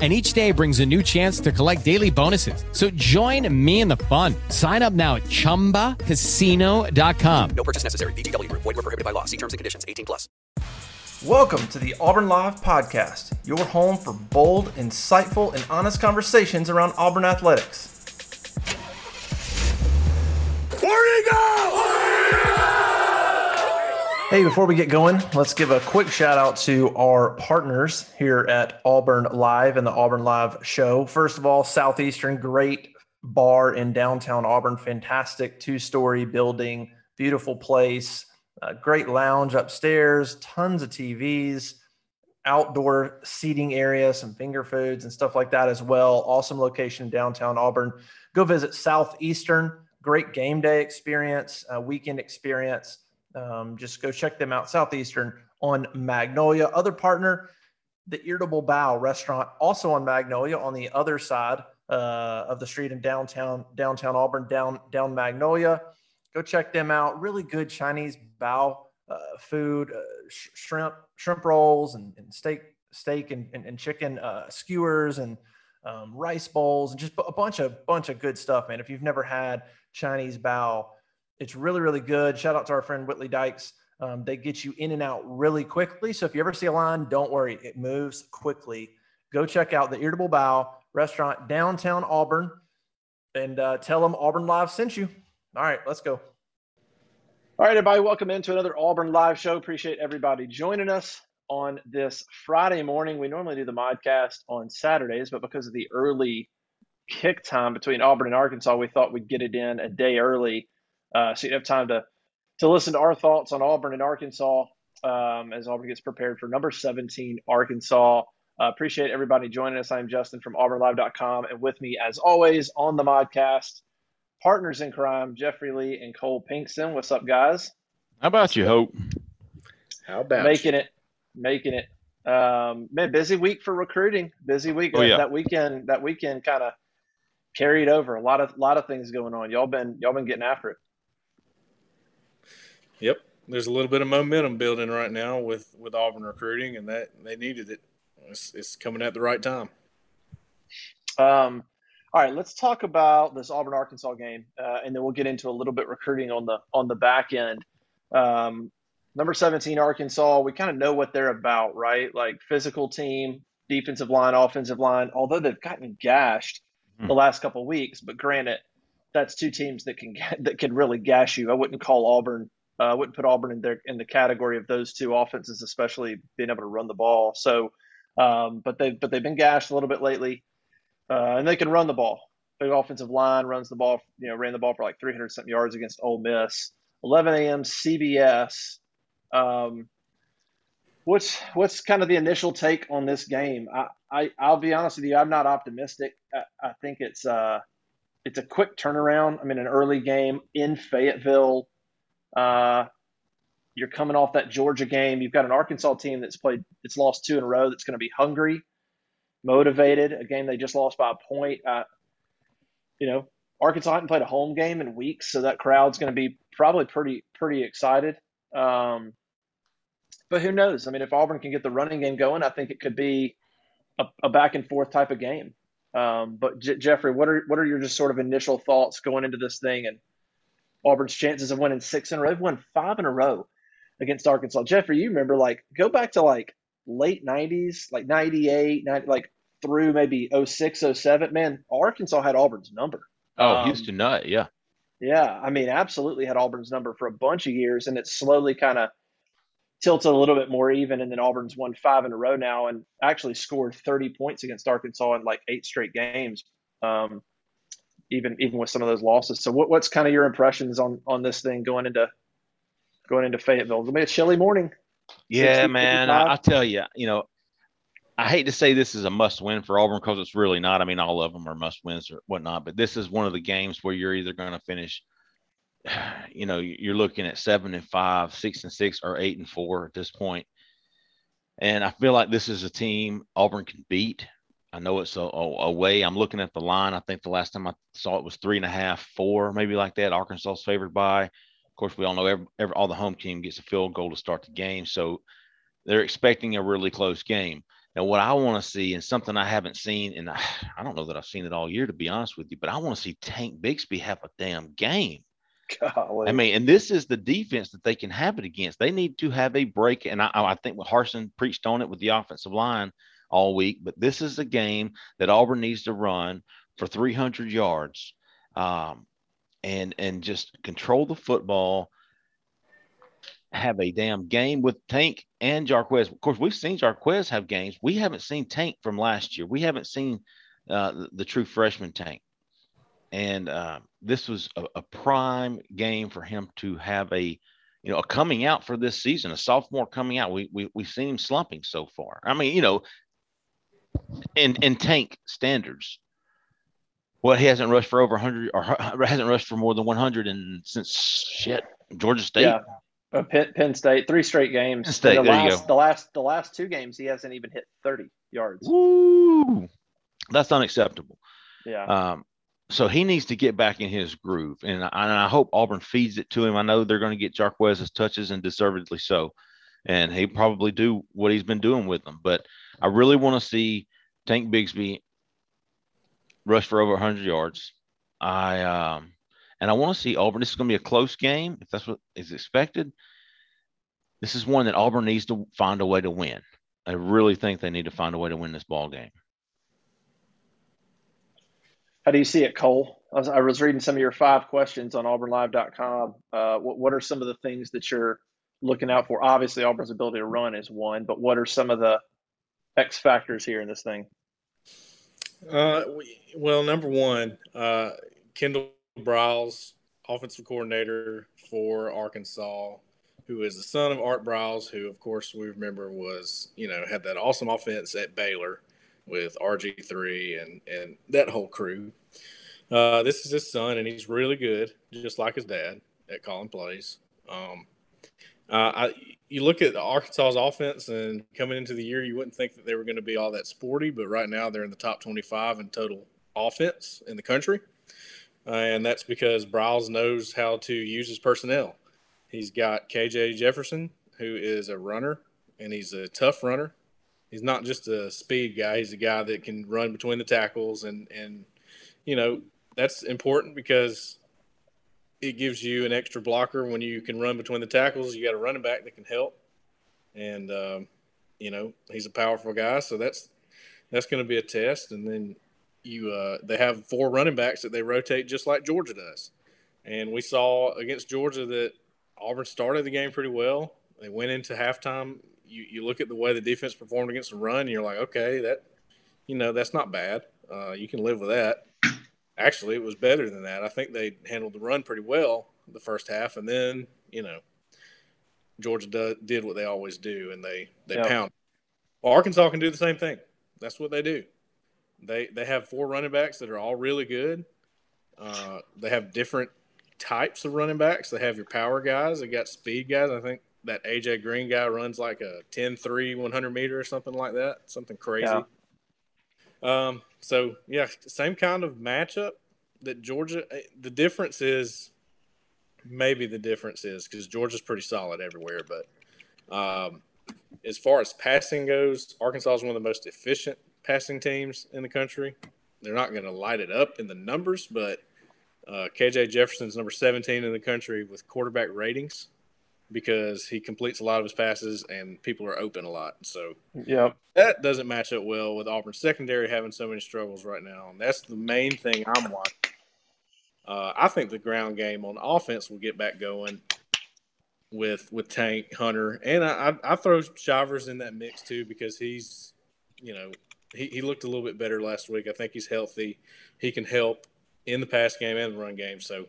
And each day brings a new chance to collect daily bonuses. So join me in the fun. Sign up now at chumbacasino.com. No purchase necessary. VGW Group. Void were prohibited by law. See terms and conditions. 18 plus. Welcome to the Auburn Live Podcast, your home for bold, insightful, and honest conversations around Auburn athletics. Hey, before we get going, let's give a quick shout out to our partners here at Auburn Live and the Auburn Live show. First of all, Southeastern, great bar in downtown Auburn, fantastic two story building, beautiful place, great lounge upstairs, tons of TVs, outdoor seating area, some finger foods and stuff like that as well. Awesome location in downtown Auburn. Go visit Southeastern, great game day experience, uh, weekend experience. Um, just go check them out. Southeastern on Magnolia. Other partner, the Irritable Bao Restaurant, also on Magnolia, on the other side uh, of the street in downtown downtown Auburn, down down Magnolia. Go check them out. Really good Chinese bow uh, food, uh, sh- shrimp shrimp rolls and, and steak steak and, and, and chicken uh, skewers and um, rice bowls and just a bunch of bunch of good stuff, man. If you've never had Chinese bao it's really, really good. Shout out to our friend Whitley Dykes. Um, they get you in and out really quickly. So if you ever see a line, don't worry, it moves quickly. Go check out the Irritable Bao restaurant downtown Auburn and uh, tell them Auburn Live sent you. All right, let's go. All right, everybody, welcome into another Auburn Live show. Appreciate everybody joining us on this Friday morning. We normally do the podcast on Saturdays, but because of the early kick time between Auburn and Arkansas, we thought we'd get it in a day early uh, so you have time to to listen to our thoughts on Auburn and Arkansas um, as Auburn gets prepared for number 17 Arkansas. Uh, appreciate everybody joining us. I'm Justin from AuburnLive.com, and with me, as always, on the modcast, partners in crime, Jeffrey Lee and Cole Pinkston. What's up, guys? How about you, Hope? How about making you? it? Making it. Um, man, busy week for recruiting. Busy week. Oh, yeah. That weekend. That weekend kind of carried over. A lot of lot of things going on. Y'all been y'all been getting after it. Yep, there's a little bit of momentum building right now with with Auburn recruiting, and that they needed it. It's, it's coming at the right time. Um, all right, let's talk about this Auburn Arkansas game, uh, and then we'll get into a little bit recruiting on the on the back end. Um, number 17 Arkansas, we kind of know what they're about, right? Like physical team, defensive line, offensive line. Although they've gotten gashed Hmm. the last couple of weeks, but granted, that's two teams that can that can really gash you. I wouldn't call Auburn uh, I wouldn't put Auburn in their in the category of those two offenses, especially being able to run the ball. So, um, but they but they've been gashed a little bit lately, uh, and they can run the ball. Big offensive line runs the ball. You know, ran the ball for like 300 something yards against Ole Miss. 11 a.m. CBS. Um, what's what's kind of the initial take on this game? I, I I'll be honest with you, I'm not optimistic. I, I think it's uh it's a quick turnaround. I mean, an early game in Fayetteville uh, you're coming off that Georgia game. You've got an Arkansas team that's played, it's lost two in a row. That's going to be hungry, motivated. A game they just lost by a point. Uh, you know, Arkansas hadn't played a home game in weeks, so that crowd's going to be probably pretty pretty excited. Um, but who knows? I mean, if Auburn can get the running game going, I think it could be a, a back and forth type of game. Um, but J- Jeffrey, what are what are your just sort of initial thoughts going into this thing and Auburn's chances of winning six in a row. They've won five in a row against Arkansas. Jeffrey, you remember like go back to like late 90s, like 98, 90, like through maybe 06, 07. Man, Arkansas had Auburn's number. Oh, Um, Houston Nutt, yeah. Yeah, I mean, absolutely had Auburn's number for a bunch of years, and it's slowly kind of tilted a little bit more even. And then Auburn's won five in a row now, and actually scored 30 points against Arkansas in like eight straight games, um, even even with some of those losses. So, what, what's kind of your impressions on on this thing going into going into Fayetteville? It'll be a chilly morning. Yeah, 60, man. I, I tell you, you know, I hate to say this is a must win for Auburn because it's really not. I mean, all of them are must wins or whatnot, but this is one of the games where you're either going to finish you know, you're looking at seven and five, six and six, or eight and four at this point. And I feel like this is a team Auburn can beat. I know it's a, a, away. I'm looking at the line. I think the last time I saw it was three and a half, four, maybe like that. Arkansas's favored by. Of course, we all know every, every, all the home team gets a field goal to start the game, so they're expecting a really close game. Now, what I want to see, and something I haven't seen, and I, I don't know that I've seen it all year, to be honest with you, but I want to see Tank Bigsby have a damn game. Golly. I mean, and this is the defense that they can have it against. They need to have a break, and I, I think what Harsin preached on it with the offensive line all week. But this is a game that Auburn needs to run for 300 yards, um, and and just control the football. Have a damn game with Tank and Jarquez. Of course, we've seen Jarquez have games. We haven't seen Tank from last year. We haven't seen uh, the, the true freshman Tank and uh, this was a, a, prime game for him to have a you know a coming out for this season a sophomore coming out we, we we've seen him slumping so far i mean you know in in tank standards what he hasn't rushed for over 100 or hasn't rushed for more than 100 and since shit georgia state yeah uh, Penn, Penn State, three straight games. Penn State, the there last, you go. The last, the last two games, he hasn't even hit thirty yards. Woo! That's unacceptable. Yeah. Um, so he needs to get back in his groove, and I, and I hope Auburn feeds it to him. I know they're going to get Jarquez's touches, and deservedly so, and he probably do what he's been doing with them. But I really want to see Tank Bigsby rush for over 100 yards. I um, and I want to see Auburn. This is going to be a close game, if that's what is expected. This is one that Auburn needs to find a way to win. I really think they need to find a way to win this ball game. How do you see it, Cole? I was, I was reading some of your five questions on auburnlive.com. Uh, what, what are some of the things that you're looking out for? Obviously, Auburn's ability to run is one, but what are some of the X factors here in this thing? Uh, we, well, number one, uh, Kendall Briles, offensive coordinator for Arkansas, who is the son of Art Briles, who, of course, we remember was, you know, had that awesome offense at Baylor with RG3 and, and that whole crew. Uh, this is his son, and he's really good, just like his dad at calling plays. Um, uh, I, you look at Arkansas's offense, and coming into the year, you wouldn't think that they were going to be all that sporty, but right now they're in the top 25 in total offense in the country. And that's because Briles knows how to use his personnel. He's got KJ Jefferson, who is a runner, and he's a tough runner. He's not just a speed guy; he's a guy that can run between the tackles, and and you know that's important because it gives you an extra blocker when you can run between the tackles. You got a running back that can help, and um, you know he's a powerful guy, so that's that's going to be a test. And then you uh, they have four running backs that they rotate just like Georgia does, and we saw against Georgia that Auburn started the game pretty well. They went into halftime. You you look at the way the defense performed against the run, and you're like, okay, that you know that's not bad. Uh, you can live with that actually it was better than that. I think they handled the run pretty well the first half, and then you know Georgia do, did what they always do, and they they Yeah. pound. Well, Arkansas can do the same thing. That's what they do. They they have four running backs that are all really good. Uh, they have different types of running backs. They have your power guys. They got speed guys. I think that AJ Green guy runs like a 10-3, 100 meter or something like that. Something crazy. Yeah. Um, so yeah, same kind of matchup that Georgia. eh, The difference is maybe the difference is because Georgia's pretty solid everywhere, but um, as far as passing goes, Arkansas is one of the most efficient passing teams in the country. They're not going to light it up in the numbers, but uh, KJ Jefferson's number 17 in the country with quarterback ratings because he completes a lot of his passes and people are open a lot. So yeah, that doesn't match up well with Auburn's secondary having so many struggles right now, and that's the main thing I'm watching. Uh, I think the ground game on offense will get back going with with Tank Hunter, and I, I, I throw Shivers in that mix too because he's, you know, he, he looked a little bit better last week. I think he's healthy. He can help in the pass game and the run game. So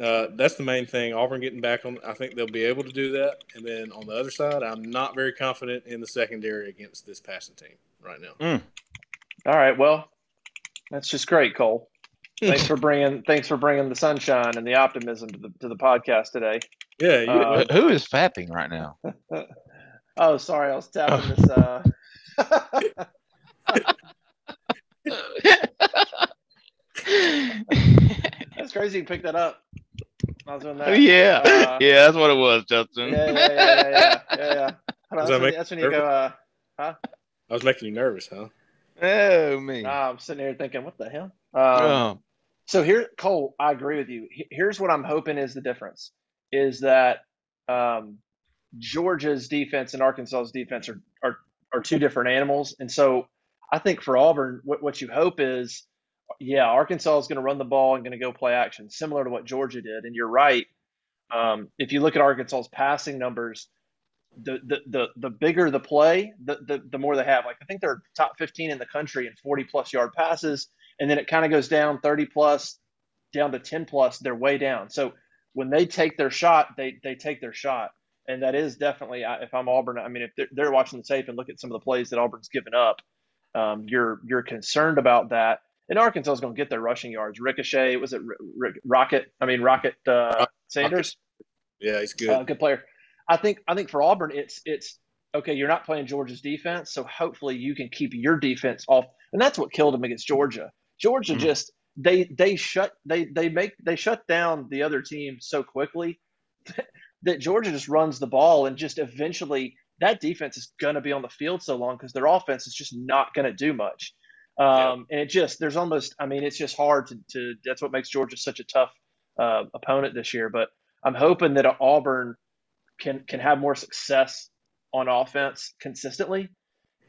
uh, that's the main thing. Auburn getting back on. I think they'll be able to do that. And then on the other side, I'm not very confident in the secondary against this passing team right now. All right. Well, that's just great, Cole. thanks for bringing thanks for bringing the sunshine and the optimism to the to the podcast today. Yeah, you, Uh, Who is fapping right now? Oh, sorry, I was tapping this. Uh... That's crazy. You picked that up. I was doing that. yeah, Uh, yeah, that's what it was, Justin. Yeah, yeah, yeah, yeah, yeah, yeah. yeah. Hold on, that That's, when, make that's when you you go. Uh, I was making you nervous, huh? Oh me. nah, I'm sitting here thinking, what the hell? Um, oh. So here, Cole, I agree with you. Here's what I'm hoping is the difference: is that um, Georgia's defense and Arkansas's defense are, are are two different animals, and so I think for Auburn, what, what you hope is, yeah, Arkansas is going to run the ball and going to go play action, similar to what Georgia did. And you're right. Um, if you look at Arkansas's passing numbers, the the the, the bigger the play, the, the the more they have. Like I think they're top 15 in the country in 40 plus yard passes, and then it kind of goes down 30 plus, down to 10 plus. They're way down. So when they take their shot, they they take their shot, and that is definitely. If I'm Auburn, I mean, if they're, they're watching the tape and look at some of the plays that Auburn's given up, um, you're you're concerned about that. And Arkansas is going to get their rushing yards. Ricochet was it Rocket? I mean Rocket uh, Sanders Yeah, he's good. uh, good player. I think I think for Auburn, it's it's okay. You're not playing Georgia's defense, so hopefully you can keep your defense off, and that's what killed them against Georgia. Georgia Mhm. just they they shut they they make they shut down the other team so quickly that Georgia just runs the ball and just eventually that defense is going to be on the field so long because their offense is just not going to do much. Um, And it just there's almost I mean it's just hard to, to that's what makes Georgia such a tough uh, opponent this year. But I'm hoping that Auburn can can have more success on offense consistently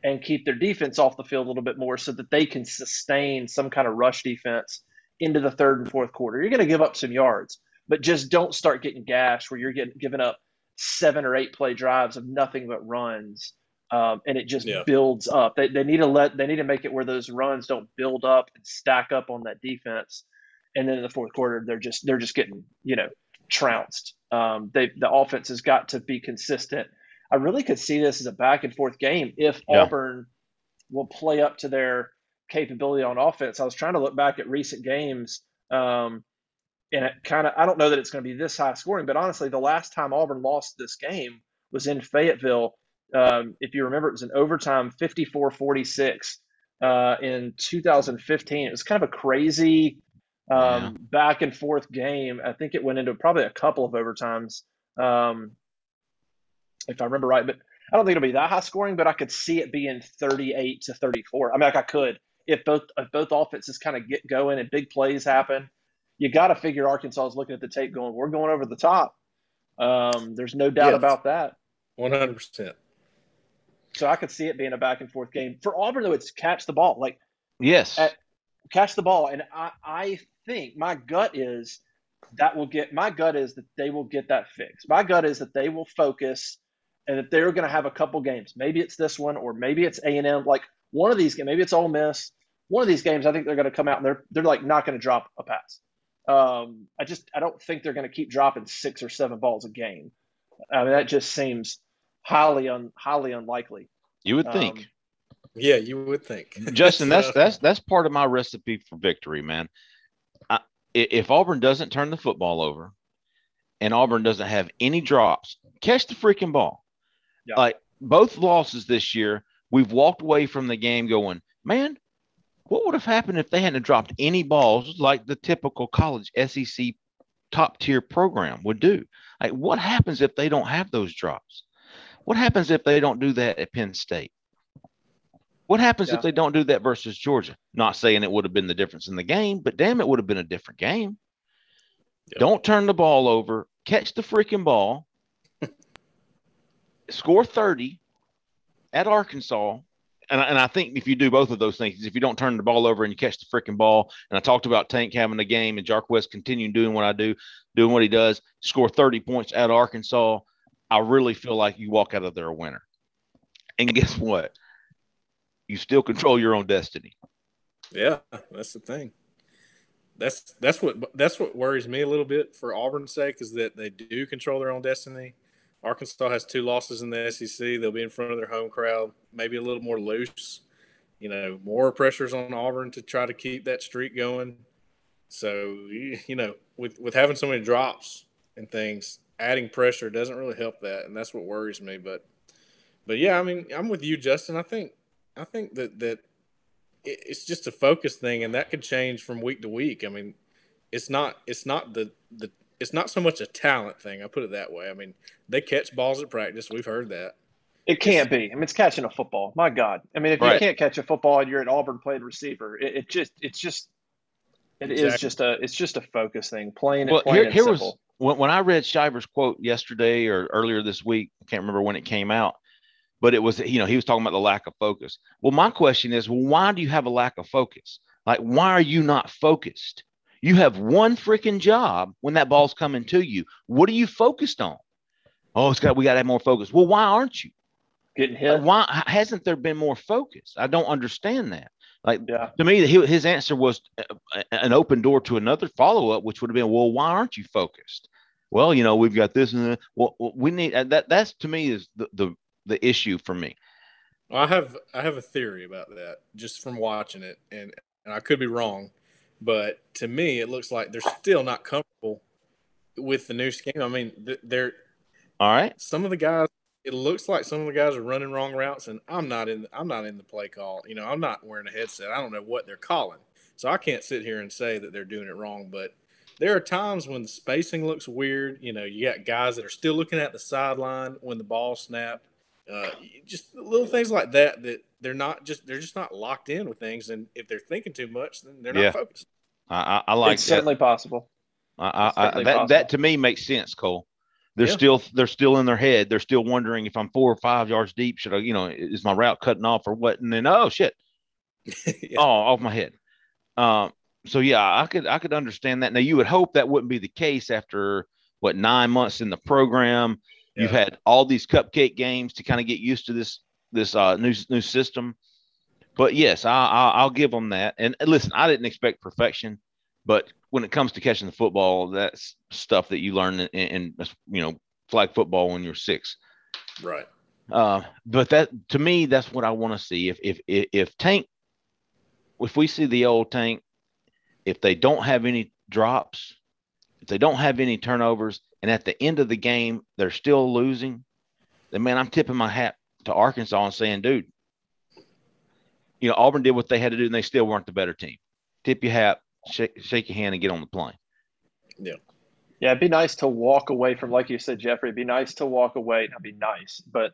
and keep their defense off the field a little bit more so that they can sustain some kind of rush defense into the third and fourth quarter. You're going to give up some yards, but just don't start getting gashed where you're getting giving up seven or eight play drives of nothing but runs. Um, and it just Yeah. builds up. They, they need to let they need to make it where those runs don't build up and stack up on that defense. And then in the fourth quarter, they're just they're just getting you know trounced. Um, they the offense has got to be consistent. I really could see this as a back and forth game if Yeah. Auburn will play up to their capability on offense. I was trying to look back at recent games, um, and it kind of I don't know that it's going to be this high scoring, but honestly, the last time Auburn lost this game was in Fayetteville. Um, if you remember, it was an overtime 54 46 uh, in 2015. It was kind of a crazy um, Yeah. back and forth game. I think it went into probably a couple of overtimes, um, if I remember right. But I don't think it'll be that high scoring, but I could see it being 38 to 34. I mean, like I could if both if both offenses kind of get going and big plays happen. You got to figure Arkansas is looking at the tape, going, "We're going over the top." Um, there's no doubt Yes. about that. One hundred percent. So I could see it being a back and forth game. For Auburn, though, it's catch the ball. Like Yes. At- catch the ball. And I, I think my gut is that will get my gut is that they will get that fixed. My gut is that they will focus and that they're going to have a couple games. Maybe it's this one or maybe it's A and M. Like one of these games, maybe it's Ole Miss. One of these games, I think they're going to come out and they're they're like not going to drop a pass. Um, I just I don't think they're going to keep dropping six or seven balls a game. I mean that just seems highly un, highly unlikely. you would Um, think. Yeah, you would think. Justin, that's So, that's that's part of my recipe for victory, man. I, i- if Auburn doesn't turn the football over, and Auburn doesn't have any drops, catch the freaking ball. Yeah. Like both losses this year, we've walked away from the game going, man, what would have happened if they hadn't dropped any balls like the typical college SEC top tier program would do? Like, what happens if they don't have those drops? What happens if they don't do that at Penn State? What happens Yeah. if they don't do that versus Georgia? Not saying it would have been the difference in the game, but damn, it would have been a different game. Yep. Don't turn the ball over, catch the freaking ball, score 30 at Arkansas. And, I- and I think if you do both of those things, if you don't turn the ball over and you catch the freaking ball, and I talked about Tank having a game and Jarquez continuing doing what I do, doing what he does, score 30 points at Arkansas, I really feel like you walk out of there a winner. And guess what? You still control your own destiny. Yeah, that's the thing. That's that's what that's what worries me a little bit for Auburn's sake is that they do control their own destiny. Arkansas has two losses in the SEC. They'll be in front of their home crowd, maybe a little more loose. You know, more pressures on Auburn to try to keep that streak going. So you know, with with having so many drops and things, adding pressure doesn't really help that, and that's what worries me. But but yeah, I mean, I'm with you, Justin. I think I think that that it's just a focus thing, and that could change from week to week. I mean, it's not it's not the the it's not so much a talent thing. I put it that way. I mean, they catch balls at practice. We've heard that. It can't be. I mean, it's catching a football. My God. I mean, if Right. you can't catch a football and you're at Auburn played receiver, it, it just it's just it is Exactly. just a it's just a focus thing. Plain and Well, plain here, and here was simple. When, when I read Shiver's quote yesterday or earlier this week. I can't remember when it came out, but it was you know he was talking about the lack of focus. Well, my question is, well, why do you have a lack of focus? Like, why are you not focused? You have one freaking job when that ball's coming to you. What are you focused on? Oh, it's got we got to have more focus. Well, why aren't you? getting Like, hit. why hasn't there been more focus? I don't understand that. Like Yeah. to me, he- his answer was uh, an open door to another follow up, which would have been, well, why aren't you focused? Well, you know, we've got this and that. Well, well, we need uh, that. That's to me is the the, the issue for me. I have I have a theory about that just from watching it, and and I could be wrong, but to me it looks like they're still not comfortable with the new scheme. I mean, they're All right. some of the guys. It looks like some of the guys are running wrong routes, and I'm not in. I'm not in the play call. You know, I'm not wearing a headset. I don't know what they're calling, so I can't sit here and say that they're doing it wrong. But there are times when the spacing looks weird. You know, you got guys that are still looking at the sideline when the ball snapped. Uh, just little things like that that they're not just they're just not locked in with things, and if they're thinking too much, then they're not Yeah. focused. I I, I like it's that. certainly possible. I, I, I, certainly that possible. that to me makes sense, Cole. They're Yeah. still they're still in their head. They're still wondering if I'm four or five yards deep. Should I, you know, is my route cutting off or what? And then oh shit, Yeah. oh off my head. Um, so yeah, I could I could understand that. Now you would hope that wouldn't be the case after what nine months in the program. You've had all these cupcake games to kind of get used to this this uh, new new system. But yes, I, I I'll give them that. And listen, I didn't expect perfection, but when it comes to catching the football, that's stuff that you learn in, in, you know flag football when you're six. right. Uh, but that to me, that's what I want to see. If if if, if Tank, if we see the old Tank, if they don't have any drops, if they don't have any turnovers, and at the end of the game they're still losing, then man, I'm tipping my hat to Arkansas and saying, dude, you know Auburn did what they had to do, and they still weren't the better team. Tip your hat, shake, shake your hand, and get on the plane. Yeah, Yeah, it'd be nice to walk away from, like you said, Jeffrey. It'd be nice to walk away. Not be nice, but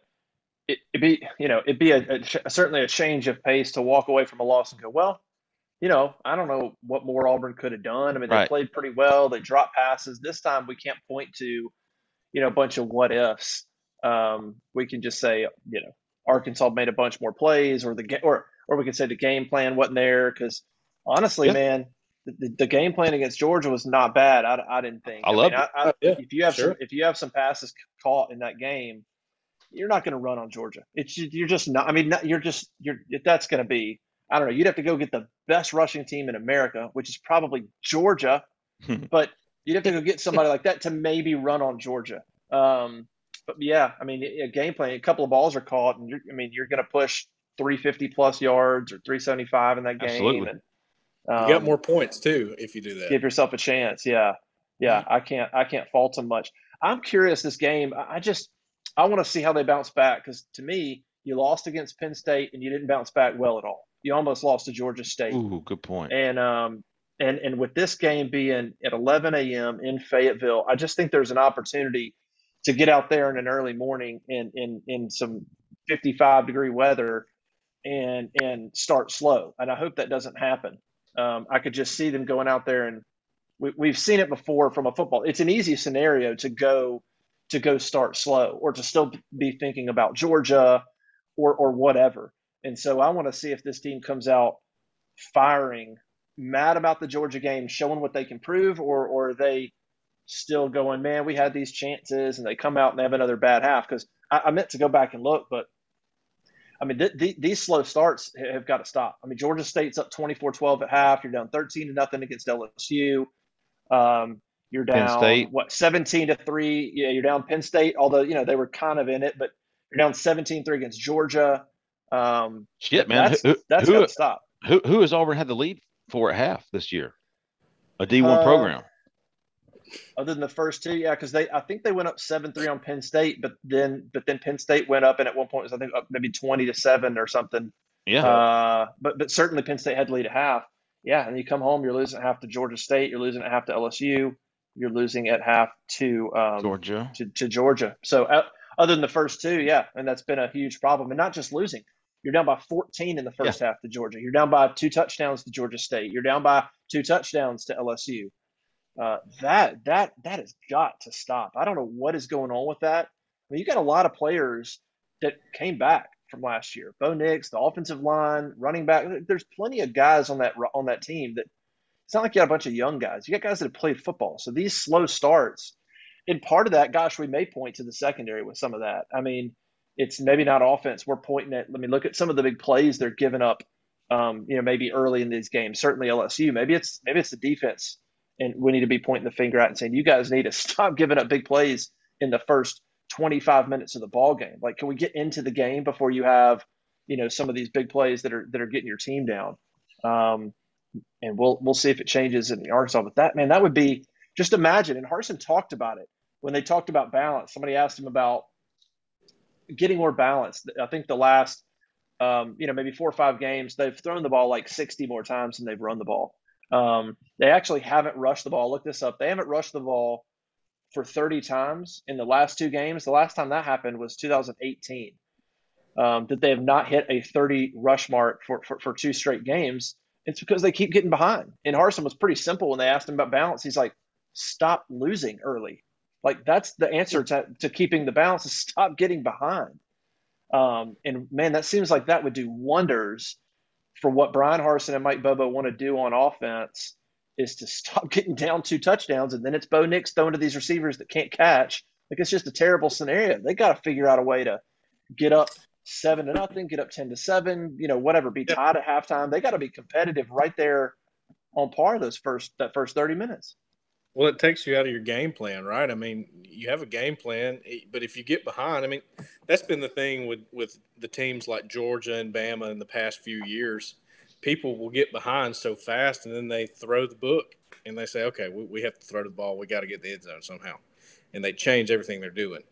it, it'd be, you know, it'd be a, a certainly a change of pace to walk away from a loss and go, well, you know, I don't know what more Auburn could have done. I mean, they Right. played pretty well. They dropped passes. This time, we can't point to, you know, a bunch of what ifs. Um, we can just say, you know, Arkansas made a bunch more plays, or the ga- or or we could say the game plan wasn't there because honestly, Yeah. man, the, the game plan against Georgia was not bad. I, I didn't think. I love mean, it. I, I, Oh, yeah, if you have sure. some, if you have some passes caught in that game, you're not going to run on Georgia. It's you're just not. I mean, not, you're just you're. That's going to be. I don't know. You'd have to go get the best rushing team in America, which is probably Georgia, but you'd have to go get somebody like that to maybe run on Georgia. Um, but yeah, I mean, a game plan. A couple of balls are caught, and you're, I mean, you're going to push 350 plus yards or 375 in that game. Absolutely. And, You got um, more points too if you do that. give yourself a chance. Yeah, yeah. I can't I can't fault them much. I'm curious this game. I I just I want to see how they bounce back because to me, you lost against Penn State and you didn't bounce back well at all. You almost lost to Georgia State. Ooh, good point. And um and and with this game being at 11 a.m. in Fayetteville, I just think there's an opportunity to get out there in an early morning in in in some 55 degree weather and and start slow. And I hope that doesn't happen. Um, I could just see them going out there and we, we've seen it before from a football. It's an easy scenario to go to go start slow or to still be thinking about Georgia or or whatever. And so I want to see if this team comes out firing, mad about the Georgia game, showing what they can prove, or or are they still going, man, we had these chances, and they come out and they have another bad half? Because I, I meant to go back and look, but I mean, th- th- these slow starts have got to stop. I mean, Georgia State's up 24-12 at half. You're down 13 to nothing against LSU. Um, you're down State. what 17 to three. Yeah, you're down Penn State. Although you know they were kind of in it, but you're down 17-3 against Georgia. Um, Shit, man. That's, who, that's who, got to stop. who, who has Auburn had the lead for at half this year? A D one Uh, program. Other than the first two, yeah, because they I think they went up seven three on Penn State, but then but then Penn State went up and at one point was I think up maybe twenty to seven or something. Yeah. Uh, but but certainly Penn State had to lead at half. Yeah, and you come home, you're losing at half to Georgia State, you're losing at half to LSU, you're losing at half to um, Georgia. to, to Georgia. So uh, other than the first two, yeah, and that's been a huge problem. And not just losing, you're down by 14 in the first half to Georgia. You're down by two touchdowns to Georgia State. You're down by two touchdowns to LSU. Uh, that that that has got to stop. I don't know what is going on with that. I mean, you got a lot of players that came back from last year. Bo Nix, the offensive line, running back. There's plenty of guys on that on that team that it's not like you got a bunch of young guys. You got guys that have played football. So these slow starts, and part of that, gosh, we may point to the secondary with some of that. I mean, it's maybe not offense. We're pointing at. Let me look at some of the big plays they're giving up. Um, you know, maybe early in these games. Certainly LSU. Maybe it's maybe it's the defense, and we need to be pointing the finger at and saying, you guys need to stop giving up big plays in the first 25 minutes of the ball game. Like, can we get into the game before you have, you know, some of these big plays that are that are getting your team down? Um, and we'll we'll see if it changes in Arkansas. But that man, that would be just imagine. And Harsin talked about it when they talked about balance. Somebody asked him about getting more balanced. I think the last, um, you know, maybe four or five games, they've thrown the ball like 60 more times than they've run the ball. Um, they actually haven't rushed the ball. Look this up. They haven't rushed the ball for 30 times in the last two games. The last time that happened was 2018. Um, that they have not hit a 30 rush mark for, for, for two straight games. It's because they keep getting behind. And Harsin was pretty simple when they asked him about balance. He's like, stop losing early. Like that's the answer to, to keeping the balance is stop getting behind. Um, and man, that seems like that would do wonders for what Bryan Harsin and Mike Bobo want to do on offense is to stop getting down two touchdowns and then it's Bo Nix throwing to these receivers that can't catch. Like it's just a terrible scenario. They got to figure out a way to get up seven to nothing, get up ten to seven, you know, whatever, be tied at halftime. They got to be competitive right there on par those first that first thirty minutes. Well, it takes you out of your game plan, right? I mean, you have a game plan, but if you get behind, I mean, that's been the thing with with the teams like Georgia and Bama in the past few years. People will get behind so fast, and then they throw the book and they say, "Okay, we, we have to throw the ball. We got to get the end zone somehow," and they change everything they're doing.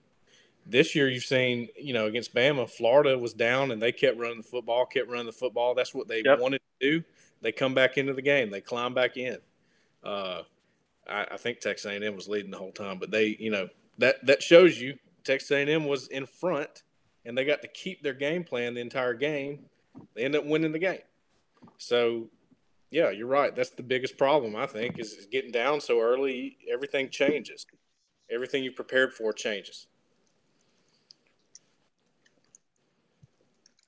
This year, you've seen, you know, against Bama, Florida was down and they kept running the football, kept running the football. That's what they Yep. wanted to do. They come back into the game. They climb back in. Uh, I, I think Texas A&M was leading the whole time, but they, you know, that that shows you Texas A&M was in front, and they got to keep their game plan the entire game. They end up winning the game. So, yeah, you're right. That's the biggest problem I think is, is getting down so early. Everything changes. Everything you prepared for changes.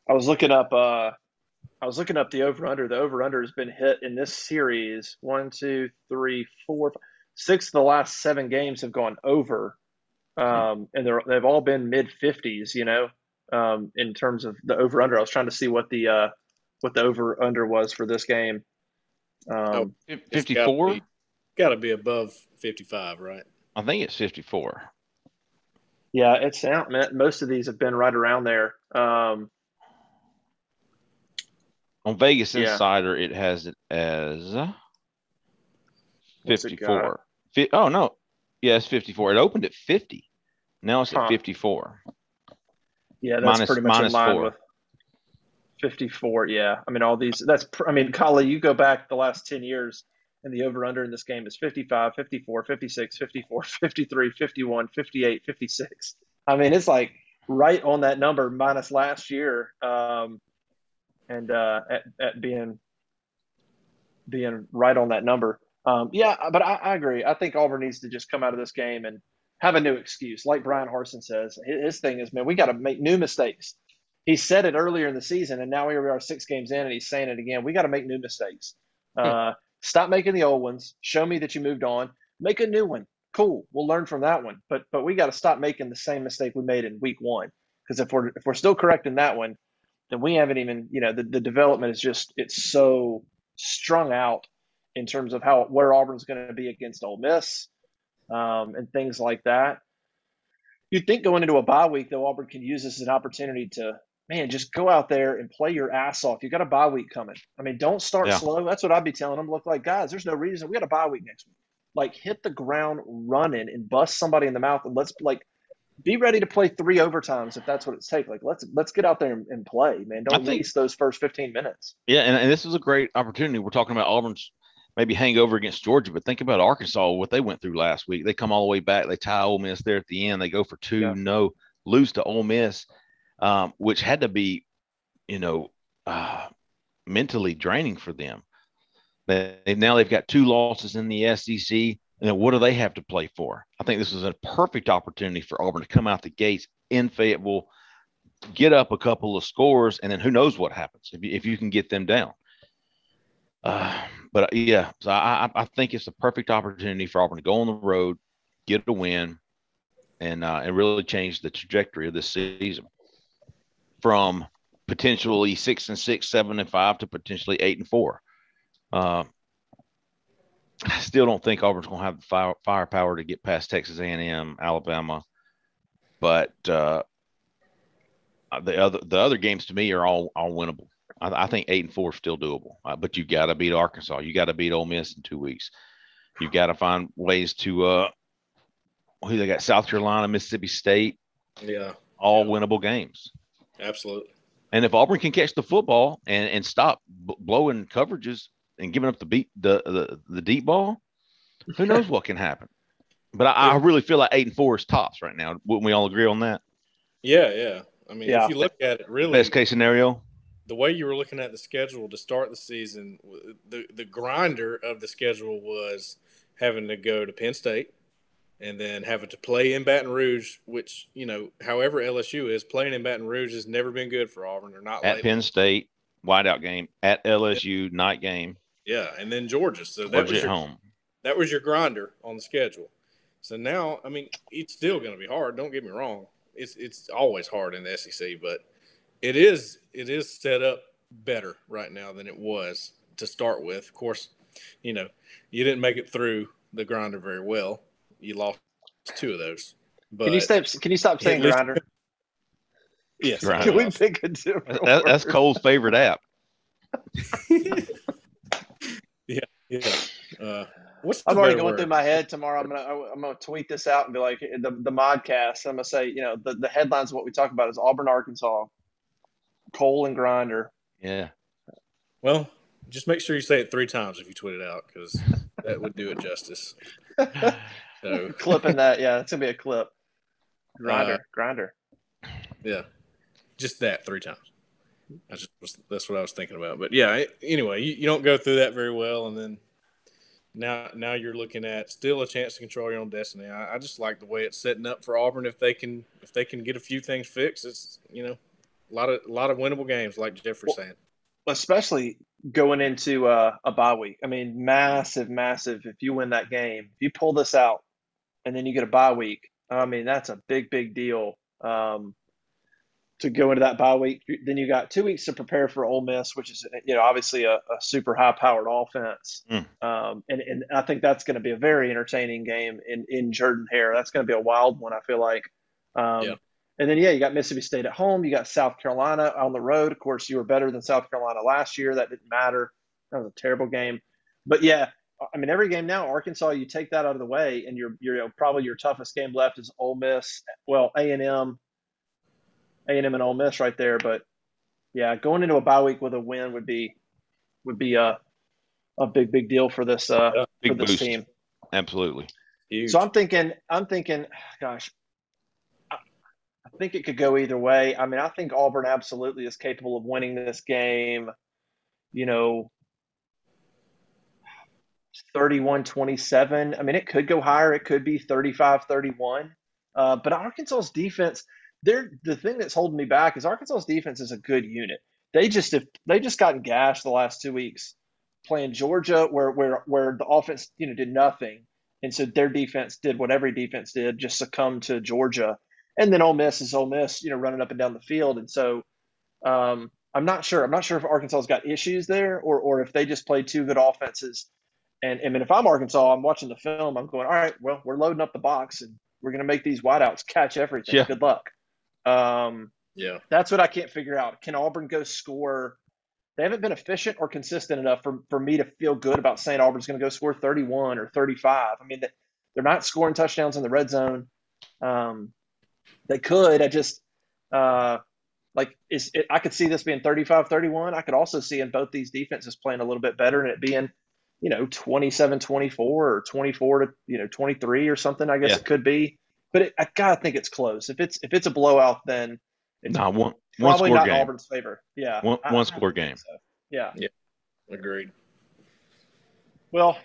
I was looking up. Uh, I was looking up the over under. The over under has been hit in this series. One, two, three, four, five, six of the last seven games have gone over, um, and they're they've all been mid fifties. You know, um, in terms of the over under. I was trying to see what the uh, what the over under was for this game. Um, It's gotta Fifty-four. be- Got to be above 55, right? I think it's fifty-four. Yeah, it's out, man. Most of these have been right around there. Um, On Vegas Yeah. Insider, it has it as What's it fifty-four. Fi- oh no, yeah, it's fifty-four. It opened at fifty. Now it's Huh. at fifty-four. yeah, that's Minus- pretty much in line four. with 54. Yeah, I mean, all these. That's. pr- I mean, Kali, you go back the last 10 years, and the over under in this game is 55, 54, 56, 54, 53, 51, 58, 56. I mean, it's like right on that number minus last year, um, and uh, at, at being being right on that number. Um, yeah, but I, I agree. I think Auburn needs to just come out of this game and have a new excuse. Like Bryan Harsin says, his, thing is, man, we got to make new mistakes. He said it earlier in the season, and now here we are six games in, and he's saying it again. We got to make new mistakes. Uh, stop making the old ones. Show me that you moved on. Make a new one. Cool. We'll learn from that one. But but we got to stop making the same mistake we made in week one. Because if we're if we're still correcting that one, then we haven't even you know the, the development is just it's so strung out in terms of how where Auburn's going to be against Ole Miss um, and things like that. You'd think going into a bye week though Auburn can use this as an opportunity to man, just go out there and play your ass off. You got a bye week coming. I mean, don't start Yeah. slow. That's what I'd be telling them. Look like guys, there's no reason we got a bye week next week. Like hit the ground running and bust somebody in the mouth and let's like be ready to play three overtimes if that's what it's take. Like let's let's get out there and, and play, man. Don't think- waste those first 15 minutes. Yeah, and, and this is a great opportunity. We're talking about Auburn's maybe hangover against Georgia, but think about Arkansas, what they went through last week. They come all the way back. They tie Ole Miss there at the end. They go for two, Yeah. no, lose to Ole Miss, um, which had to be, you know, uh, mentally draining for them. They- now they've got two losses in the SEC. And then what do they have to play for? I think this is a perfect opportunity for Auburn to come out the gates in Fayetteville, get up a couple of scores, and then who knows what happens if you, if you can get them down. Uh, but uh, yeah, so I, I I think it's a perfect opportunity for Auburn to go on the road, get a win, and uh, and really change the trajectory of this season from potentially six and six, seven and five to potentially eight and four. Uh, I still don't think Auburn's going to have the fire, firepower to get past Texas A&M, Alabama, but uh, the other the other games to me are all all winnable. I, I think eight and four is still doable, uh, but you've got to beat Arkansas. You got to beat Ole Miss in two weeks. You've got to find ways to uh, who they got South Carolina, Mississippi State, Yeah, all Yeah. winnable games. absolutely. And if Auburn can catch the football and, and stop b- blowing coverages and giving up the beat the, the the deep ball, who knows what can happen. But I, I really feel like eight and four is tops right now. Wouldn't we all agree on that? Yeah, yeah. I mean, Yeah. if you look at it, really, Best case scenario. the way you were looking at the schedule to start the season, the the grinder of the schedule was having to go to Penn State and then having to play in Baton Rouge, which you know, however LSU is playing in Baton Rouge has never been good for Auburn. They're not At lately. Penn State, whiteout game. At LSU, night game. Yeah, and then Georgia. So that Georgia was at your, home. that was your grinder on the schedule. So now, I mean, it's still going to be hard. Don't get me wrong. It's it's always hard in the SEC, but it is it is set up better right now than it was to start with. Of course, you know, you didn't make it through the grinder very well. You lost two of those. But Can you stop? Can you stop saying grinder? Yes, Grinder. Can we pick a different? That, that's? Cole's favorite app. yeah. Uh, what's I'm already going word? through my head tomorrow. I'm gonna I'm gonna tweet this out and be like the the modcast. I'm gonna say you know the the headlines of what we talk about is Auburn, Arkansas, Cole and Grinder. Yeah. Well, just make sure you say it three times if you tweet it out because that would do it justice. So Clipping that, yeah, it's gonna be a clip. Grinder, Uh, grinder. yeah, just that three times. I just was, that's what I was thinking about. But yeah, anyway, you, you don't go through that very well, and then now now you're looking at still a chance to control your own destiny. I, I just like the way it's setting up for Auburn. If they can if they can get a few things fixed, it's you know a lot of a lot of winnable games, like Jeffrey's saying. especially going into uh, a bye week. I mean, massive, massive. If you win that game, if you pull this out, and then you get a bye week, I mean, that's a big, big deal. Um, to go into that bye week, then you got two weeks to prepare for Ole Miss, which is you know obviously a, a super high-powered offense, Mm. um, and and I think that's going to be a very entertaining game in in Jordan Hare. That's going to be a wild one. I feel like. Um, Yeah. and then, yeah, you got Mississippi State at home. You got South Carolina on the road. Of course, you were better than South Carolina last year. That didn't matter. That was a terrible game. But yeah, I mean, every game now, Arkansas, you take that out of the way, and you're, you're you know, probably your toughest game left is Ole Miss. Well, A and M, A and M, and Ole Miss right there. But yeah, going into a bye week with a win would be would be a a big big deal for this uh, Yeah, for this boost. team. Absolutely. Huge. So I'm thinking, I'm thinking, gosh, I I think it could go either way. I mean, I think Auburn absolutely is capable of winning this game, you know, 31 27. I mean, it could go higher, it could be 35 31. Uh, but Arkansas's defense, they're the thing that's holding me back is Arkansas's defense is a good unit. They just have they just gotten gashed the last two weeks playing Georgia, where where where the offense you know did nothing, and so their defense did what every defense did, just succumb to Georgia, and then Ole Miss is Ole Miss, you know, running up and down the field, and so um, I'm not sure. I'm not sure if Arkansas's got issues there, or or if they just play two good offenses. And I mean, if I'm Arkansas, I'm watching the film. I'm going, all right, well, we're loading up the box, and we're going to make these wideouts catch everything. Yeah. Good luck. Um, Yeah. That's what I can't figure out. Can Auburn go score? They haven't been efficient or consistent enough for, for me to feel good about saying Auburn's going to go score 31 or 35. I mean, they're not scoring touchdowns in the red zone. Um, they could. I just, uh, like, is it, I could see this being 35 31. I could also see in both these defenses playing a little bit better and it being, you know, 27 24 or 24 to, you know, 23 or something. I guess Yeah. it could be. But it, I gotta think it's close. If it's if it's a blowout, then it's No, one one score not in game. Auburn's favor. Yeah, One- I- one I score think game. so. Yeah. Agreed. Well,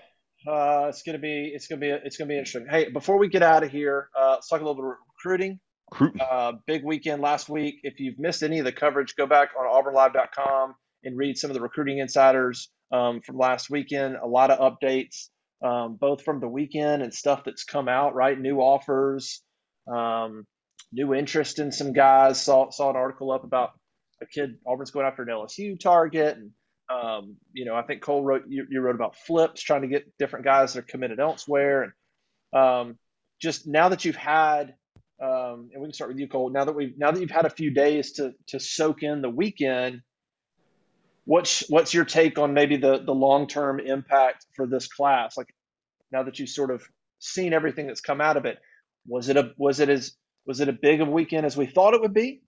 uh, it's gonna be it's gonna be it's gonna be interesting. Hey, before we get out of here, uh, let's talk a little bit of recruiting. Recruiting. Uh, big weekend last week. If you've missed any of the coverage, go back on auburnlive.com and read some of the recruiting insiders um, from last weekend. A lot of updates, um, both from the weekend and stuff that's come out. Right, new offers, um, new interest in some guys. Saw saw an article up about a kid Auburn's going after an LSU target, and um, you know I think Cole wrote you, you wrote about flips trying to get different guys that are committed elsewhere, and um, just now that you've had um, and we can start with you, Cole. Now that we've now that you've had a few days to to soak in the weekend, what's what's your take on maybe the the long term impact for this class? Like now that you've sort of seen everything that's come out of it, was it a was it as was it a big of a weekend as we thought it would be?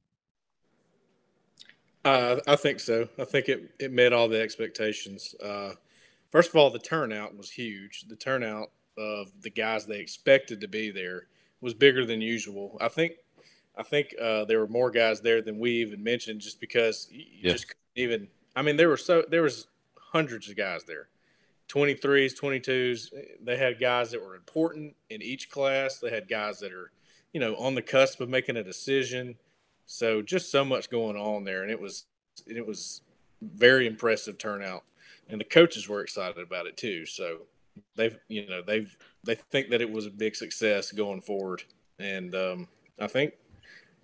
Uh, I think so. I think it, it met all the expectations. Uh, first of all, the turnout was huge. The turnout of the guys they expected to be there was bigger than usual. I think I think uh, there were more guys there than we even mentioned, just because you you Yeah. just couldn't even. I mean, there were so there was hundreds of guys there, twenty threes, twenty twos. They had guys that were important in each class. They had guys that are, you know, on the cusp of making a decision. So just so much going on there, and it was it was very impressive turnout, and the coaches were excited about it too. So they've you know they've they think that it was a big success going forward, and um, I think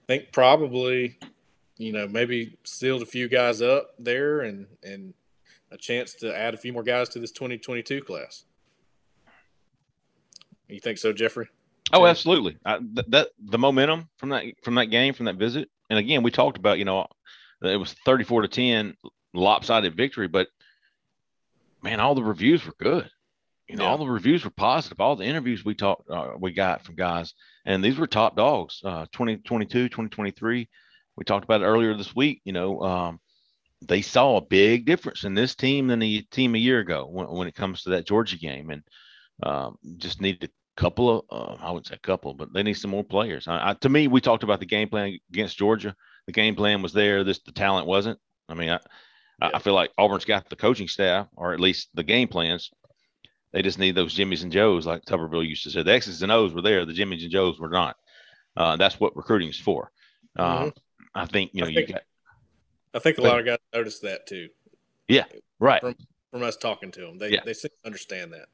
think probably you know maybe sealed a few guys up there, and and a chance to add a few more guys to this 2022 class. You think so, Jeffrey? Oh, absolutely. I, th- that the momentum from that from that game from that visit, and again, we talked about you know it was thirty four to ten lopsided victory, but man, all the reviews were good. You know, Yeah. all the reviews were positive. All the interviews we talked uh, we got from guys, and these were top dogs. Uh, 2022, 2023. We talked about it earlier this week. You know, um, they saw a big difference in this team than the team a year ago when, when it comes to that Georgia game, and um, just needed a couple of uh, I wouldn't say a couple, but they need some more players. I, I, to me, we talked about the game plan against Georgia. The game plan was there. This the talent wasn't. I mean, I, I- Yeah. I feel like Auburn's got the coaching staff, or at least the game plans. They just need those Jimmies and Joes, like Tuberville used to say. The X's and O's were there. The Jimmies and Joes were not. Uh, that's what recruiting is for. Um, I think you know I you got I think a lot of guys noticed that too Yeah, right. from from us talking to them. They Yeah. they seem to understand that.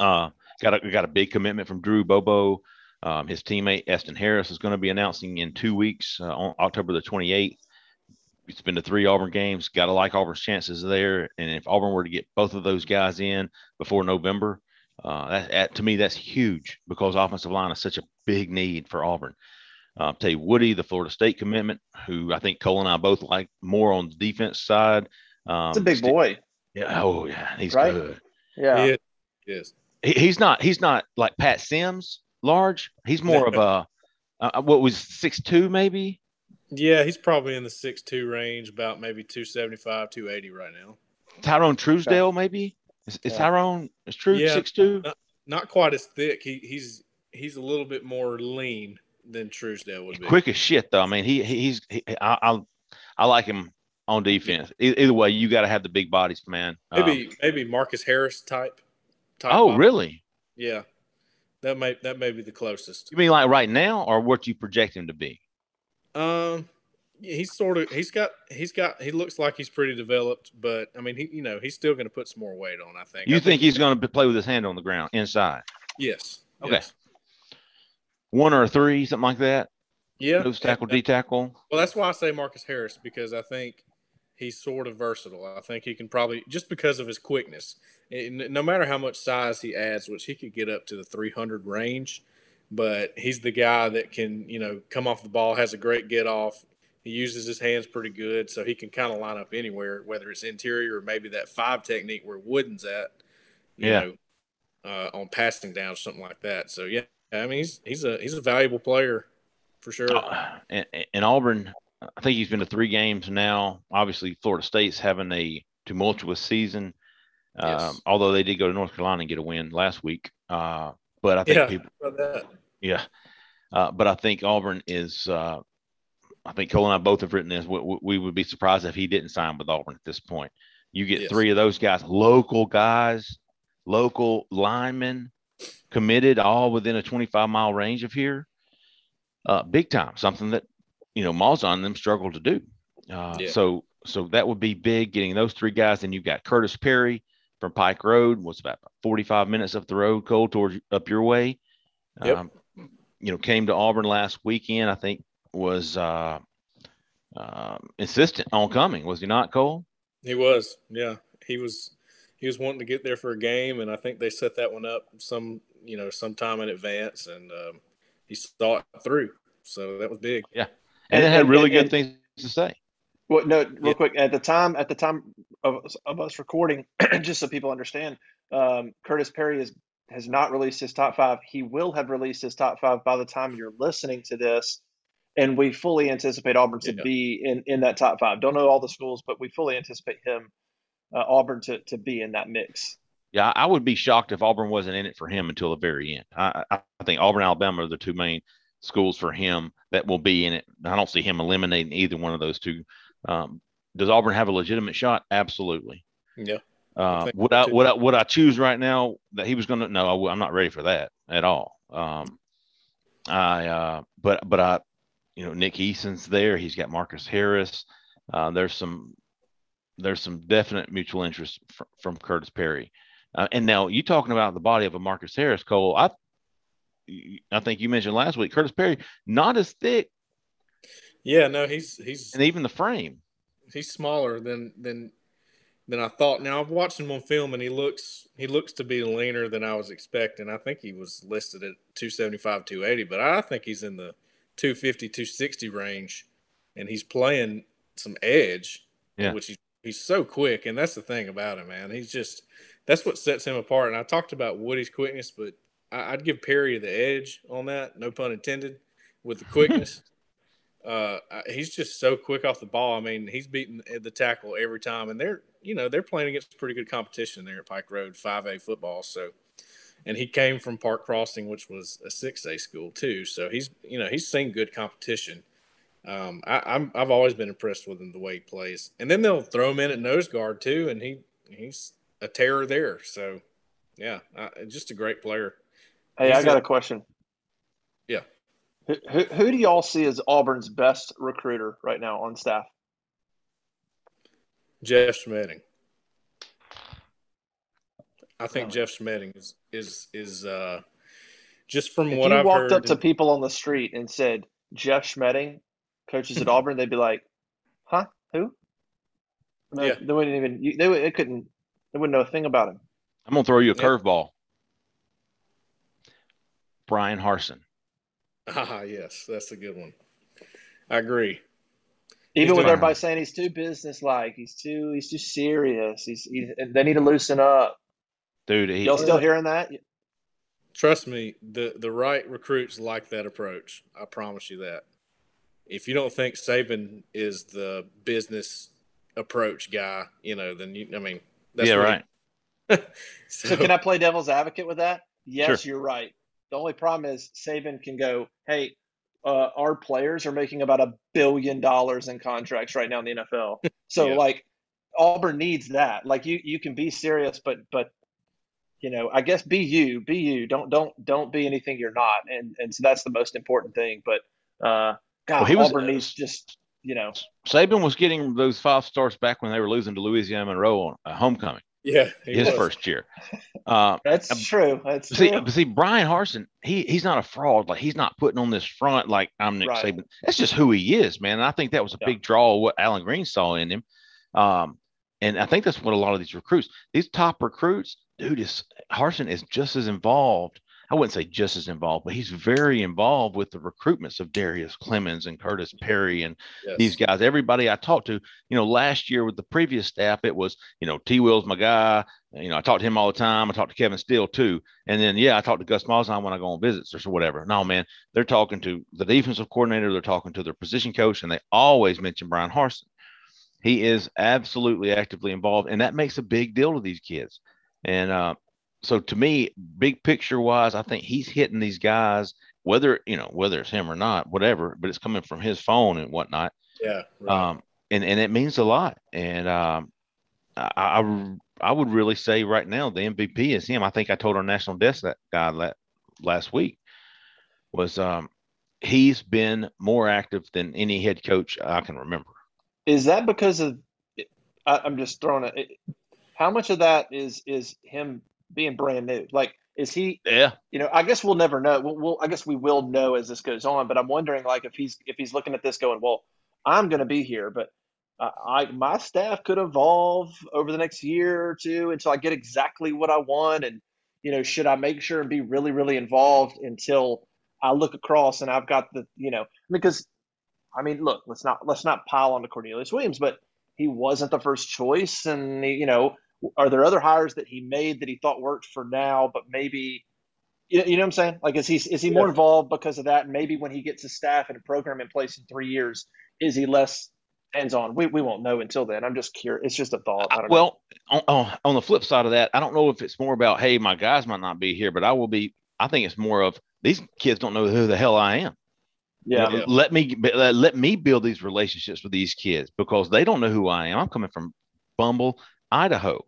Uh, got a got a big commitment from Drew Bobo. Um, his teammate Eston Harris is going to be announcing in two weeks uh, on October the 28th. It's been to three Auburn games. Got to like Auburn's chances there. And if Auburn were to get both of those guys in before November, uh, that, that to me that's huge because offensive line is such a big need for Auburn. Uh, I'll tell you, Woody, the Florida State commitment, who I think Cole and I both like more on the defense side. Um, It's a big sti- boy. Yeah. Oh yeah, he's Right? good Yeah. It is. he, he's not he's not like Pat Sims large. He's more of a uh, what was six two maybe. Yeah, he's probably in the six two range, about maybe 275, 280 right now. Tyrone Truesdale maybe. Is, is Yeah. Tyrone is True Yeah. six two? Not quite as thick. He he's he's a little bit more lean than Truesdale would be. Quick as shit though. I mean he, he he's he, I, I I like him on defense. Either way, you got to have the big bodies, man. Um, Maybe maybe Marcus Harris type. type oh body. really? Yeah. That may that may be the closest. You mean like right now, or what you project him to be? Um, he's sort of he's got he's got he looks like he's pretty developed, but I mean he you know he's still going to put some more weight on. I think. You I think he's going to play with his hand on the ground inside? Yes. Okay. yes. One or a three, something like that. Yeah. Nose tackle, D tackle. Well, that's why I say Marcus Harris because I think he's sort of versatile. I think he can probably just because of his quickness. No matter how much size he adds, which he could get up to the 300 range, but he's the guy that can, you know, come off the ball, has a great get off. He uses his hands pretty good, so he can kind of line up anywhere, whether it's interior or maybe that five technique where Wooden's at. You Yeah. know, uh, on passing down, or something like that. So yeah, I mean he's he's a he's a valuable player for sure. Uh, and, and Auburn, I think he's been to three games now. Obviously, Florida State's having a tumultuous season. Yes. Um, although they did go to North Carolina and get a win last week. Uh, but I think yeah, people, yeah. Uh, but I think Auburn is. Uh, I think Cole and I both have written this. We, we- we would be surprised if he didn't sign with Auburn at this point. You get Yes. three of those guys, local guys, local linemen, committed, all within a 25 mile range of here. Uh, big time, something that you know Malzahn and them struggle to do. Uh, Yeah. So, so that would be big getting those three guys. And you've got Curtis Perry from Pike Road. What's about 45 minutes up the road, Cole, towards up your way. Yep. Um, you know, came to Auburn last weekend. I think was uh, uh, insistent on coming. Was he not, Cole? He was, yeah. He was he was wanting to get there for a game, and I think they set that one up some you know sometime in advance, and um, he saw it through. So that was big. And, And- it had really and- good and- things to say. Well, no, real Yeah. quick. At the time, at the time of, of us recording, just so people understand, um, Curtis Perry is, has not released his top five. He will have released his top five by the time you're listening to this, and we fully anticipate Auburn to Yeah. be in in that top five. Don't know all the schools, but we fully anticipate him, uh, Auburn, to to be in that mix. Yeah, I would be shocked if Auburn wasn't in it for him until the very end. I, I I think Auburn, Alabama are the two main schools for him that will be in it. I don't see him eliminating either one of those two. Um, does Auburn have a legitimate shot? Absolutely. Yeah. Uh, think would I would I would I choose right now that he was going to? No, I w- I'm not ready for that at all. Um, I uh, but but I, you know, Nick Eason's there. He's got Marcus Harris. Uh, there's some there's some definite mutual interest fr- from Curtis Perry. Uh, and now you talking about the body of a Marcus Harris, Cole. I I think you mentioned last week Curtis Perry not as thick, Yeah, no, he's he's and even the frame. he's smaller than than than I thought. Now I've watched him on film, and he looks he looks to be leaner than I was expecting. I think he was listed at 275, 280, but I think he's in the 250, 260 range, and he's playing some edge, Yeah. which he's he's so quick, and that's the thing about him, man. He's just that's what sets him apart. And I talked about Woody's quickness, but I, I'd give Perry the edge on that, no pun intended, with the quickness. Uh, he's just so quick off the ball. I mean, he's beating the tackle every time, and they're you know they're playing against pretty good competition there at Pike Road, five A football. So, and he came from Park Crossing, which was a six A school too. So he's you know he's seen good competition. Um, I, I'm I've always been impressed with him the way he plays, and then they'll throw him in at nose guard too, and he he's a terror there. So, yeah, uh, just a great player. Hey, He's I got a- a question. Yeah. Who, who, who do y'all see as Auburn's best recruiter right now on staff? Jeff Schmedding. I think? Jeff Schmedding is is is uh, just from If what you I've walked heard. up to people on the street and said Jeff Schmedding, coaches at Auburn, they'd be like, "Huh? Who?" No, Yeah. They wouldn't even. They would- they couldn't. They wouldn't know a thing about him. I'm gonna throw you a Yeah. curveball. Bryan Harsin. ah, yes, that's a good one. I agree. Even with doing- everybody saying he's too businesslike, he's too he's too serious. He's, he's they need to loosen up. Dude, he, Y'all still hearing that? Trust me, the the right recruits like that approach. I promise you that. If you don't think Saban is the business approach guy, you know, then you. I mean, that's yeah, right. he- So can I play devil's advocate with that? Yes, Sure. you're right. The only problem is Saban can go, hey, uh, our players are making about a billion dollars in contracts right now in the NFL. So Yeah. like Auburn needs that. Like you you can be serious, but but you know, I guess be you, be you. Don't don't don't be anything you're not. And and so that's the most important thing. But uh God, Well, he was- Auburn needs just you know Saban was getting those five stars back when they were losing to Louisiana Monroe on uh, homecoming, yeah, he his was. first year. Uh, that's Um, true. That's see, true. see, Bryan Harsin, he he's not a fraud. Like he's not putting on this front like I'm Nick Right. Saban. That's just who he is, man. And I think that was a Yeah. big draw of what Allen Greene saw in him. Um, and I think that's what a lot of these recruits, these top recruits, dude, is Harsin is just as involved. I wouldn't say just as involved, but he's very involved with the recruitments of Darius Clemens and Curtis Perry and Yes. these guys. Everybody I talked to, you know, last year with the previous staff, it was, you know, T. Will's my guy. You know, I talked to him all the time. I talked to Kevin Steele too. And then, yeah, I talked to Gus Malzahn when I go on visits or whatever. No, man, they're talking to the defensive coordinator. They're talking to their position coach, and they always mention Bryan Harsin. He is absolutely actively involved, and that makes a big deal to these kids. And uh, so, to me, big picture wise, I think he's hitting these guys, whether you know whether it's him or not, whatever. But it's coming from his phone and whatnot. Yeah. Right. Um, and and it means a lot. And um, I, I I would really say right now the MVP is him. I think I told our national desk that guy la- last week was um he's been more active than any head coach I can remember. Is that because of? I, I'm just throwing it. How much of that is is him being brand new? Like, is he? Yeah, You know, I guess we'll never know. We'll, we'll I guess we will know as this goes on. But I'm wondering, like, if he's if he's looking at this going, well, I'm going to be here, but I, I my staff could evolve over the next year or two until I get exactly what I want. And you know, should I make sure and be really really involved until I look across and I've got the you know because I mean, look, let's not let's not pile on to Cornelius Williams, but he wasn't the first choice, and he, you know, are there other hires that he made that he thought worked for now, but maybe, you, you know what I'm saying? Like, is he is he more Yeah. involved because of that? And maybe when he gets his staff and a program in place in three years, is he less hands on? We we won't know until then. I'm just curious. It's just a thought. I don't know. well, on, on on the flip side of that, I don't know if it's more about hey, my guys might not be here, but I will be. I think it's more of these kids don't know who the hell I am. Yeah. You know, Let me let let me build these relationships with these kids because they don't know who I am. I'm coming from Bumble, Idaho.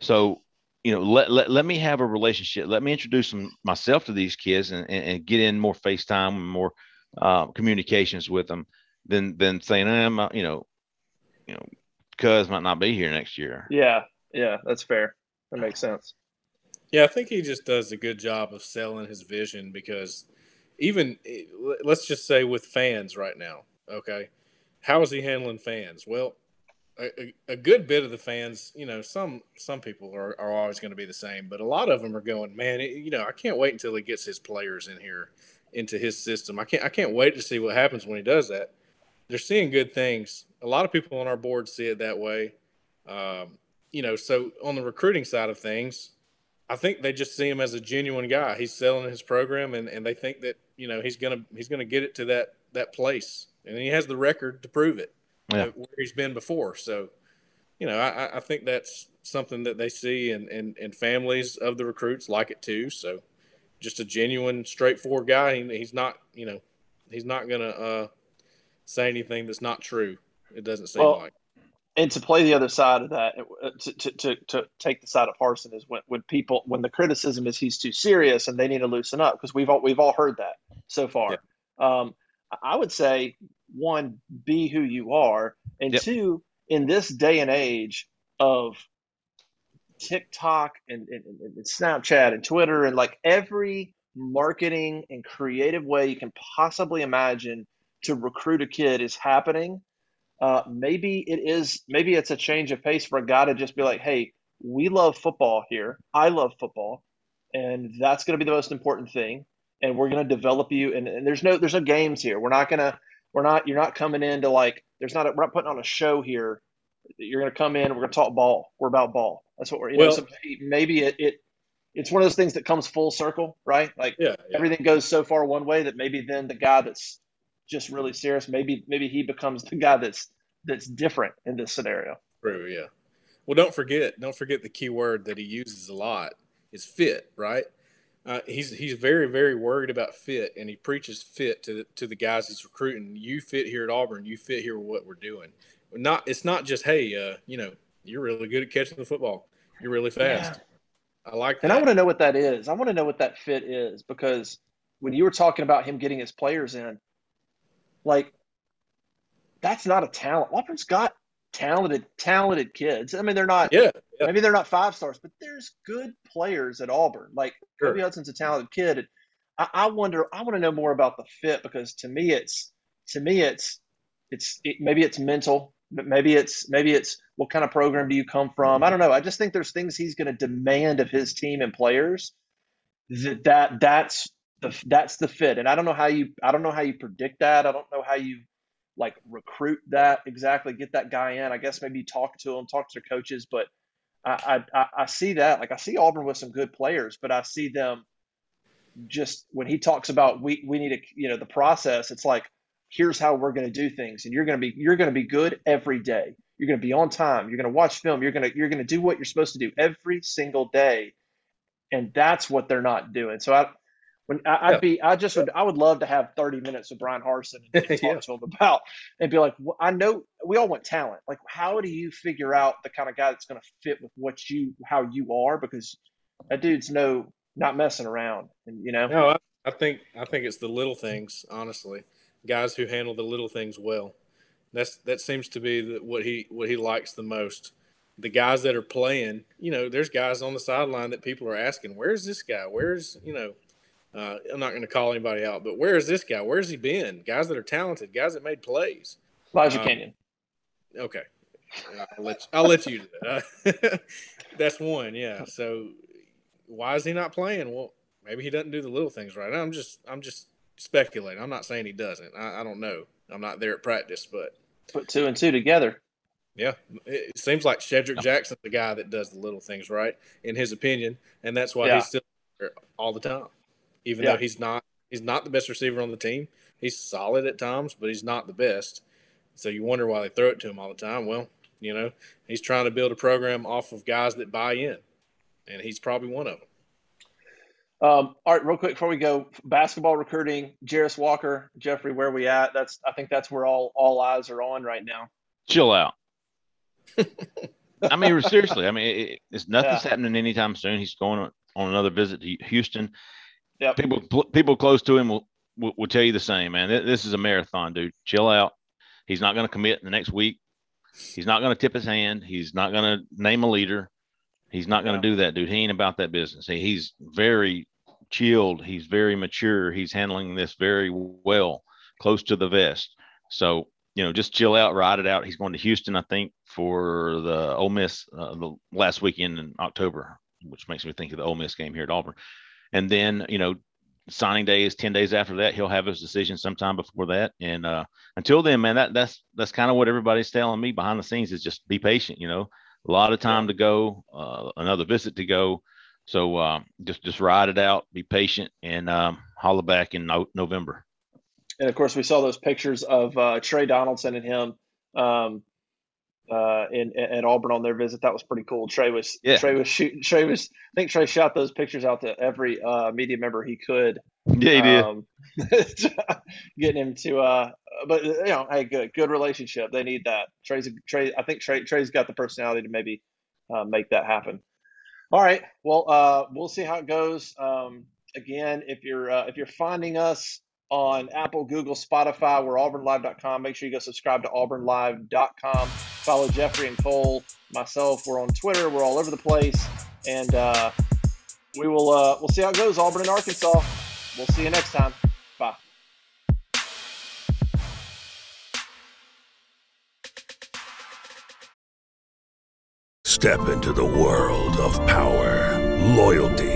So, you know, let, let, let me have a relationship. Let me introduce them, myself to these kids and, and, and get in more FaceTime and more uh, communications with them than than saying, I'm, uh, you know, you know, cuz might not be here next year. Yeah. Yeah. That's fair. That makes sense. Yeah, I think he just does a good job of selling his vision because even let's just say with fans right now, okay, how is he handling fans? Well, a, a- good bit of the fans, you know, some some people are, are always going to be the same, but a lot of them are going, man, it- you know, I can't wait until he gets his players in here into his system. I can't I can't wait to see what happens when he does that. They're seeing good things. A lot of people on our board see it that way. Um, you know, so on the recruiting side of things, I think they just see him as a genuine guy. He's selling his program, and, and they think that you know he's gonna he's gonna get it to that that place, and he has the record to prove it Yeah. uh, where he's been before. So, you know, I, I- I think that's something that they see, and, and and families of the recruits like it too. So, just a genuine, straightforward guy. He, he's not you know he's not gonna uh, say anything that's not true. It doesn't seem Well, like. and to play the other side of that, uh, to, to, to, to take the side of Harsin is when, when people when the criticism is he's too serious and they need to loosen up because we've all we've all heard that so far. Um, I would say one, be who you are, and Yep. two, in this day and age of TikTok and, and, and Snapchat and Twitter and like every marketing and creative way you can possibly imagine to recruit a kid is happening uh, maybe it is maybe it's a change of pace for a guy to just be like hey we love football here i love football and that's going to be the most important thing and we're going to develop you and, and there's no there's no games here we're not going to we're not you're not coming in to like there's not a, we're not putting on a show here you're going to come in we're going to talk ball we're about ball that's what we're you know Well- so maybe, maybe it, it it's one of those things that comes full circle right like Yeah, yeah. everything goes so far one way that maybe then the guy that's just really serious maybe maybe he becomes the guy that's that's different in this scenario True, yeah. Well, don't forget, don't forget the key word that he uses a lot is fit, right? Uh, he's he's very very worried about fit, and he preaches fit to the, to the guys he's recruiting. You fit here at Auburn. You fit here with what we're doing. Not it's not just hey, uh, you know, you're really good at catching the football. You're really fast. I like that. and i want to know what that is i want to know what that fit is because when you were talking about him getting his players in like that's not a talent auburn's got talented talented kids i mean they're not yeah, yeah, maybe they're not five stars, but there's good players at Auburn. Like Sure. Kobe Hudson's a talented kid. And I, I wonder, I want to know more about the fit because to me, it's to me, it's it's it, maybe it's mental, but maybe it's maybe it's what kind of program do you come from? I don't know. I just think there's things he's going to demand of his team and players that, that that's the that's the fit. And I don't know how you I don't know how you predict that. I don't know how you like recruit that exactly, get that guy in. I guess maybe talk to them, talk to their coaches, but I, I I see that like I see Auburn with some good players, but I see them just when he talks about we we need to you know the process. It's like here's how we're going to do things, and you're going to be you're going to be good every day. You're going to be on time. You're going to watch film. You're going to you're going to do what you're supposed to do every single day, and that's what they're not doing. So I when I, would be, I just would, I would love to have 30 minutes with Bryan Harsin and, and talk yeah. to him about, and be like, well, I know we all want talent. Like, how do you figure out the kind of guy that's going to fit with what you, how you are? Because that dude's no, not messing around. And you know, no, I, I think, I think it's the little things. Honestly, guys who handle the little things well. That's that seems to be the, what he what he likes the most. The guys that are playing, you know, there's guys on the sideline that people are asking, "Where's this guy? Where's you know?" Uh, I'm not going to call anybody out, but where is this guy? Where's he been? Guys that are talented, guys that made plays. Elijah um, Canion. Okay, I'll let you, I'll let you do that. That's one, yeah. So why is he not playing? Well, maybe he doesn't do the little things right. I'm just I'm just speculating. I'm not saying he doesn't. I, I don't know. I'm not there at practice, but put two and two together. Yeah, it seems like Shedrick Jackson's the guy that does the little things right, in his opinion, and that's why yeah. he's still all the time even yeah. though he's not he's not the best receiver on the team. He's solid at times, but he's not the best. So you wonder why they throw it to him all the time. Well, you know, he's trying to build a program off of guys that buy in, and he's probably one of them. Um, all right, real quick before we go, basketball recruiting, Jarace Walker, Jeffrey, where are we at? That's I think that's where all all eyes are on right now. Chill out. I mean, seriously. I mean, it, it's nothing's yeah. happening anytime soon. He's going on another visit to Houston. Yep. People people close to him will, will, will tell you the same, man. This is a marathon, dude. Chill out. He's not going to commit in the next week. He's not going to tip his hand. He's not going to name a leader. He's not going to yeah. do that, dude. He ain't about that business. He, he's very chilled. He's very mature. He's handling this very well, close to the vest. So, you know, just chill out, ride it out. He's going to Houston, I think, for the Ole Miss uh, the last weekend in October, which makes me think of the Ole Miss game here at Auburn. And then, you know, signing day is 10 days after that. He'll have his decision sometime before that. And uh, until then, man, that that's that's kind of what everybody's telling me behind the scenes is just be patient, you know, a lot of time to go, uh, another visit to go. So uh, just just ride it out, be patient, and um, holler back in no- November. And of course, we saw those pictures of uh, Tre Donaldson and him um, uh, in, at Auburn on their visit. That was pretty cool. Trey was yeah. Tre was shooting. Trey was I think Trey shot those pictures out to every uh, media member he could. Yeah, he did. Um, getting him to, uh, but you know, hey, good, good relationship. They need that. Tre's Tre. I think Tre Tre's got the personality to maybe uh, make that happen. All right. Well, uh, we'll see how it goes. Um, again, if you're uh, if you're finding us on Apple, Google, Spotify. We're auburnlive.com. Make sure you go subscribe to auburnlive.com. Follow Jeffrey and Cole, myself. We're on Twitter. We're all over the place. And uh, we will uh, we'll see how it goes. Auburn and Arkansas. We'll see you next time. Bye. Step into the world of power, loyalty